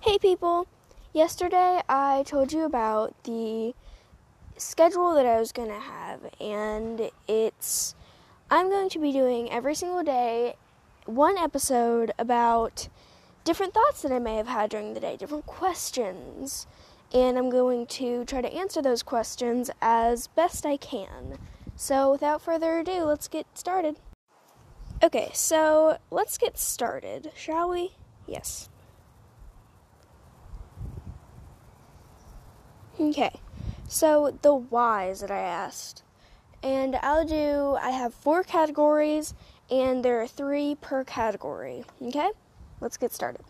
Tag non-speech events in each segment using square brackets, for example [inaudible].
Hey people! Yesterday I told you about the schedule that I was going to have, and it's I'm going to be doing every single day one episode about different thoughts that I may have had during the day, different questions, and I'm going to try to answer those questions as best I can. So, without further ado, let's get started. Okay, so let's get started, shall we? Yes. Okay, so the whys that I asked. And I'll do, I have four categories, and there are three per category. Okay? Let's get started.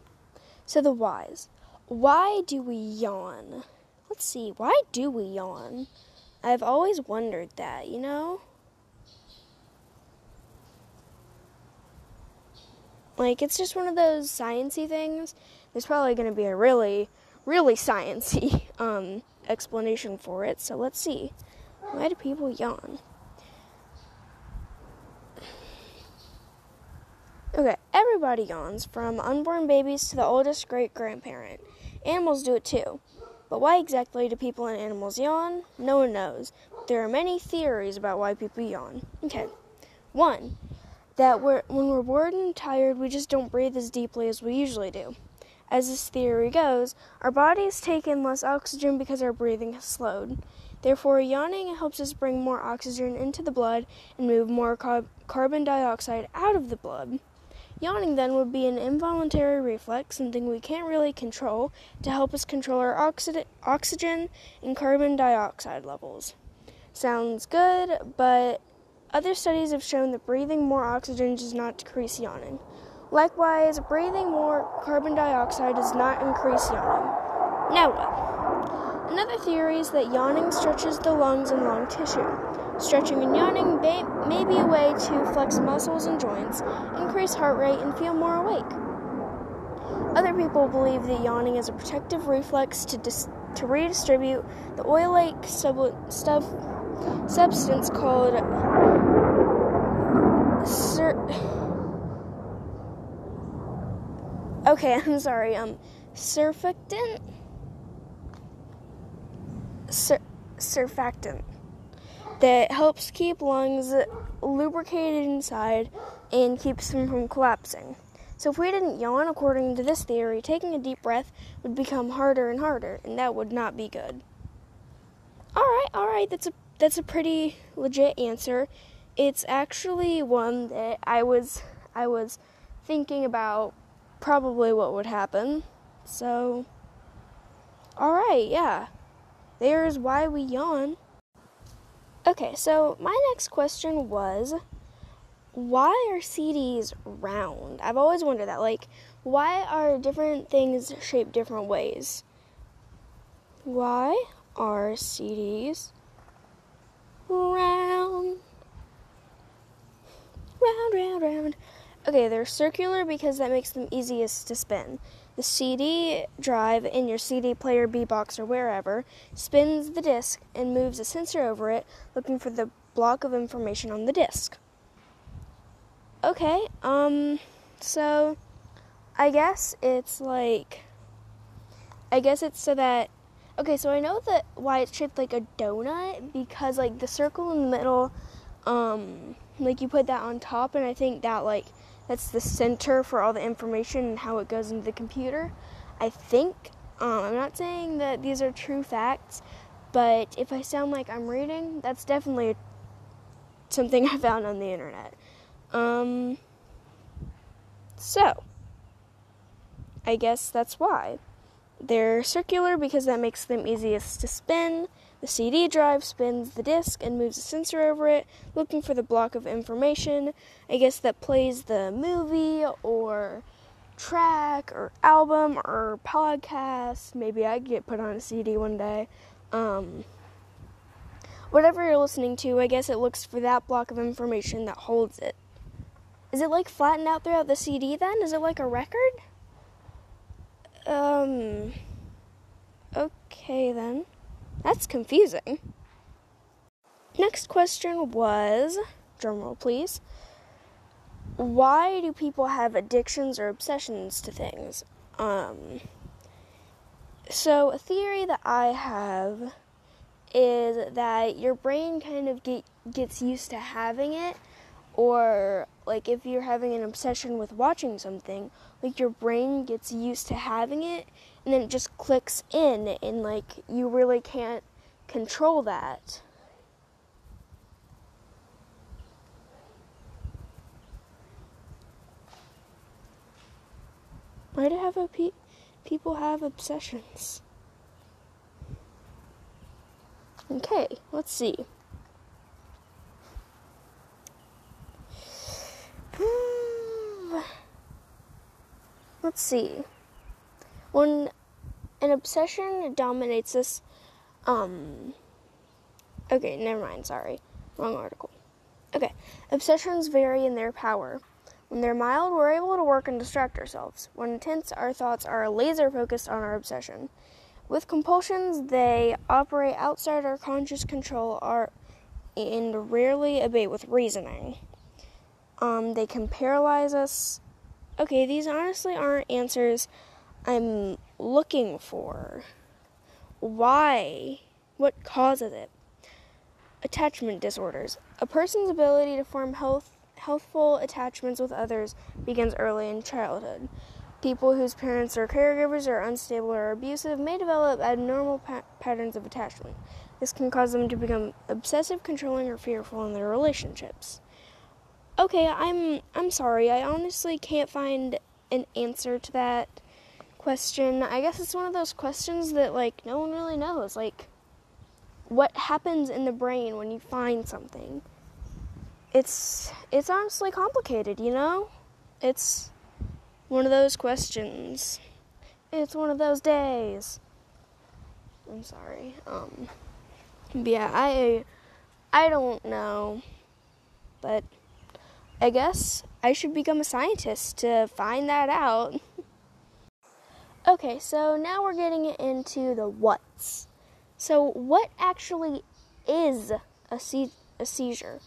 So the whys. Why do we yawn? Let's see, why do we yawn? I've always wondered that, you know? Like, it's just one of those sciency things. There's probably going to be a really, really sciency [laughs] um, explanation for it. So let's see. Why do people yawn? Okay, everybody yawns, from unborn babies to the oldest great grandparent. Animals do it too. But why exactly do people and animals yawn? No one knows. There are many theories about why people yawn. Okay. One, that we're, when we're bored and tired, we just don't breathe as deeply as we usually do. As this theory goes, our bodies take in less oxygen because our breathing has slowed. Therefore, yawning helps us bring more oxygen into the blood and move more car- carbon dioxide out of the blood. Yawning then would be an involuntary reflex, something we can't really control, to help us control our oxi- oxygen and carbon dioxide levels. Sounds good, but other studies have shown that breathing more oxygen does not decrease yawning. Likewise, breathing more carbon dioxide does not increase yawning. Now what? Another theory is that yawning stretches the lungs and lung tissue. Stretching and yawning may, may be a way to flex muscles and joints, increase heart rate, and feel more awake. Other people believe that yawning is a protective reflex to, dis- to redistribute the oil like sub- stuff, substance called. Uh, sur- Okay, [laughs] I'm sorry. Um, surfactant. Sur- surfactant that helps keep lungs lubricated inside and keeps them from collapsing. So if we didn't yawn, according to this theory, taking a deep breath would become harder and harder, and that would not be good. All right, all right, that's a that's a pretty legit answer. It's actually one that I was I was thinking about probably what would happen. So, alright, yeah. There's why we yawn. Okay, so my next question was why are CDs round? I've always wondered that. Like, why are different things shaped different ways? Why are CDs round? Round, round, round. Okay, they're circular because that makes them easiest to spin. The CD drive in your CD player, B box, or wherever spins the disc and moves a sensor over it, looking for the block of information on the disc. Okay, um, so I guess it's like, I guess it's so that, okay, so I know that why it's shaped like a donut because like the circle in the middle, um, like you put that on top, and I think that like that's the center for all the information and how it goes into the computer. I think. Um, I'm not saying that these are true facts, but if I sound like I'm reading, that's definitely something I found on the internet. Um, so, I guess that's why. They're circular because that makes them easiest to spin. The CD drive spins the disc and moves a sensor over it, looking for the block of information, I guess, that plays the movie or track or album or podcast. Maybe I get put on a CD one day. Um, whatever you're listening to, I guess it looks for that block of information that holds it. Is it like flattened out throughout the CD then? Is it like a record? Um, okay then. That's confusing. Next question was drumroll please. Why do people have addictions or obsessions to things? Um, So, a theory that I have is that your brain kind of get, gets used to having it, or like if you're having an obsession with watching something, like your brain gets used to having it, and then it just clicks in, and like you really can't control that. Why do have pe- people have obsessions? Okay, let's see. [sighs] Let's see. When an obsession dominates us, um. Okay, never mind, sorry. Wrong article. Okay, obsessions vary in their power. When they're mild, we're able to work and distract ourselves. When intense, our thoughts are laser focused on our obsession. With compulsions, they operate outside our conscious control are, and rarely abate with reasoning. Um, they can paralyze us. Okay, these honestly aren't answers I'm looking for. Why? What causes it? Attachment disorders. A person's ability to form health healthful attachments with others begins early in childhood. People whose parents or caregivers are unstable or abusive may develop abnormal pa- patterns of attachment. This can cause them to become obsessive, controlling, or fearful in their relationships. Okay, I'm I'm sorry. I honestly can't find an answer to that question. I guess it's one of those questions that like no one really knows. Like what happens in the brain when you find something? it's it's honestly complicated, you know? It's one of those questions. It's one of those days. I'm sorry. Um yeah, I I don't know. But I guess I should become a scientist to find that out. Okay, so now we're getting into the what's. So what actually is a, se- a seizure?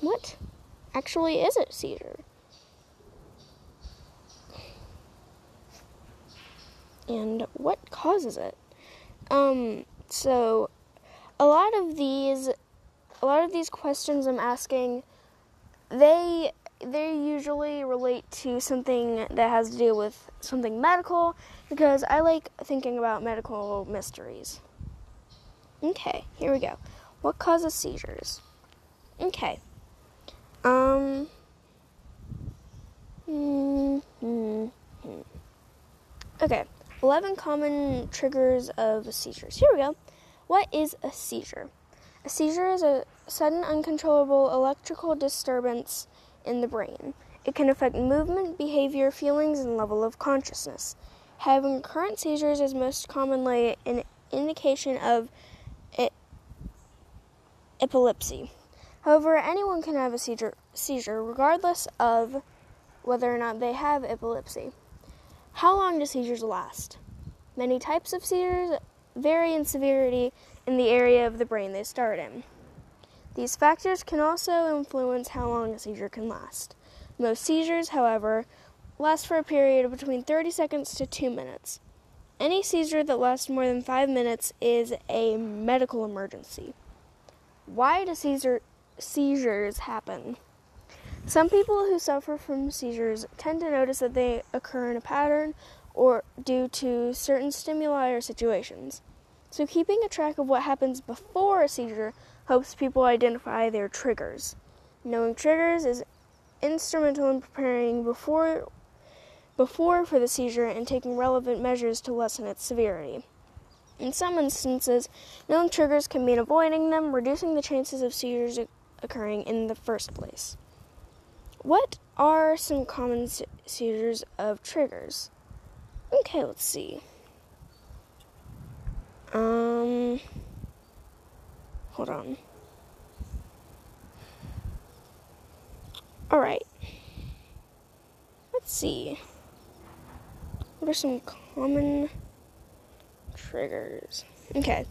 What actually is a seizure? And what causes it? Um, so a lot of these a lot of these questions I'm asking they they usually relate to something that has to do with something medical because I like thinking about medical mysteries. Okay, here we go. What causes seizures? Okay. Um. Mm-hmm. Okay. 11 common triggers of seizures. Here we go. What is a seizure? A seizure is a sudden, uncontrollable electrical disturbance in the brain. It can affect movement, behavior, feelings, and level of consciousness. Having recurrent seizures is most commonly an indication of epilepsy. However, anyone can have a seizure, seizure regardless of whether or not they have epilepsy. How long do seizures last? Many types of seizures vary in severity in the area of the brain they start in. These factors can also influence how long a seizure can last. Most seizures, however, last for a period of between 30 seconds to 2 minutes. Any seizure that lasts more than 5 minutes is a medical emergency. Why do seizure, seizures happen. Some people who suffer from seizures tend to notice that they occur in a pattern or due to certain stimuli or situations. So, keeping a track of what happens before a seizure helps people identify their triggers. Knowing triggers is instrumental in preparing before before for the seizure and taking relevant measures to lessen its severity. In some instances, knowing triggers can mean avoiding them, reducing the chances of seizures occurring in the first place. What are some common seizures of triggers? Okay, let's see. Um, hold on. All right. Let's see. What are some common triggers? Okay.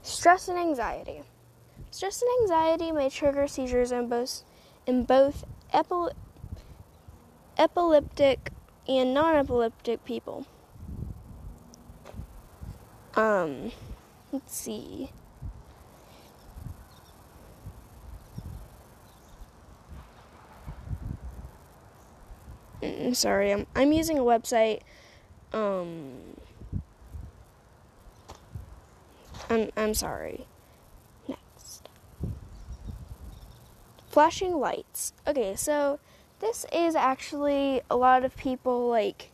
Stress and anxiety. Stress and anxiety may trigger seizures in both, in both epile- epileptic and non epileptic people. Um, let's see. Mm, sorry, I'm I'm using a website. Um, I'm I'm sorry. Next, flashing lights. Okay, so this is actually a lot of people like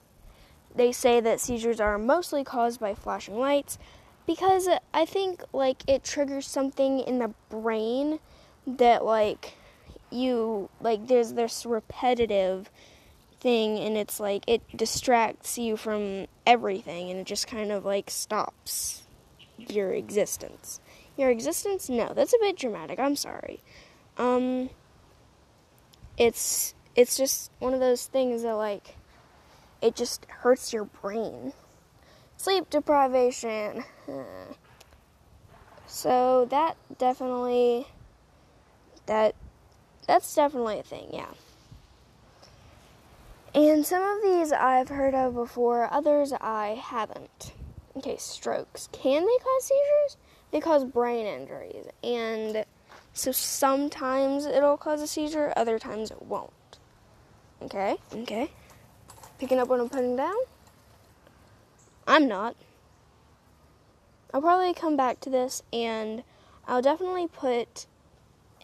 they say that seizures are mostly caused by flashing lights because I think like it triggers something in the brain that like you like there's this repetitive thing and it's like it distracts you from everything and it just kind of like stops your existence. Your existence? No, that's a bit dramatic. I'm sorry. Um it's it's just one of those things that like it just hurts your brain. Sleep deprivation. [sighs] So that definitely that that's definitely a thing, yeah. And some of these I've heard of before, others I haven't. Okay, strokes. Can they cause seizures? They cause brain injuries. And so sometimes it'll cause a seizure, other times it won't. Okay, okay. Picking up what I'm putting down? I'm not. I'll probably come back to this and I'll definitely put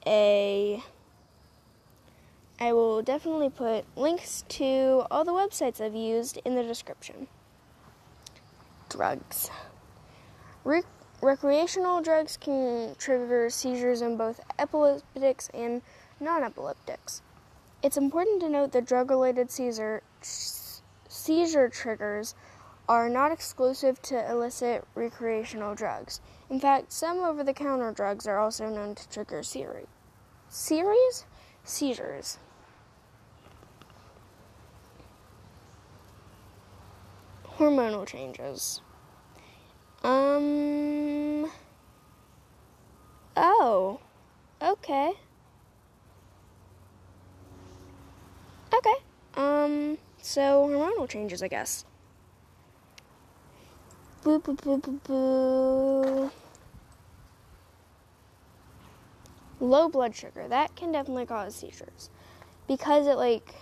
a I will definitely put links to all the websites I've used in the description. Drugs. Re- recreational drugs can trigger seizures in both epileptics and non epileptics. It's important to note that drug related seizure, seizure triggers are not exclusive to illicit recreational drugs. In fact, some over the counter drugs are also known to trigger series. Series? Seizures. Hormonal changes. Um. Oh. Okay. Okay. Um. So hormonal changes, I guess. Boo boo boo boo boo. Low blood sugar. That can definitely cause seizures because it like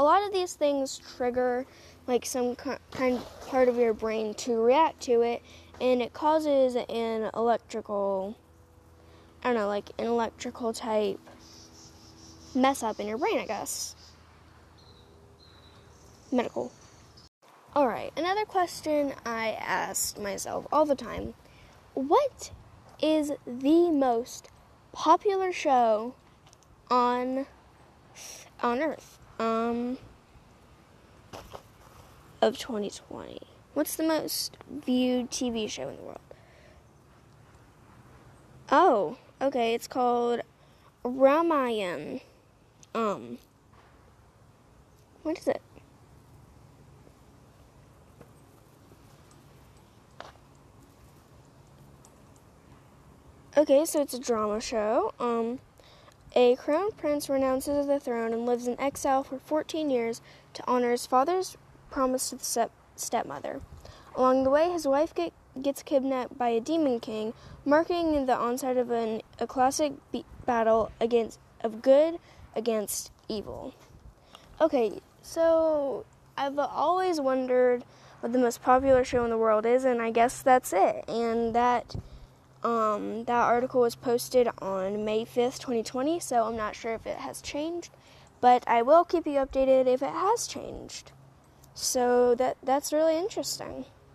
a lot of these things trigger like some kind part of your brain to react to it and it causes an electrical I don't know, like an electrical type mess up in your brain, I guess. Medical. Alright, another question I ask myself all the time What is the most popular show on on Earth? Um of 2020. What's the most viewed TV show in the world? Oh, okay, it's called Ramayan. Um, what is it? Okay, so it's a drama show. Um, a crown prince renounces the throne and lives in exile for 14 years to honor his father's promise to the step- stepmother. Along the way, his wife get, gets kidnapped by a demon king, marking the onset of an, a classic be- battle against of good against evil. Okay, so I've always wondered what the most popular show in the world is, and I guess that's it. And that um, that article was posted on May 5th, 2020, so I'm not sure if it has changed, but I will keep you updated if it has changed. So that that's really interesting.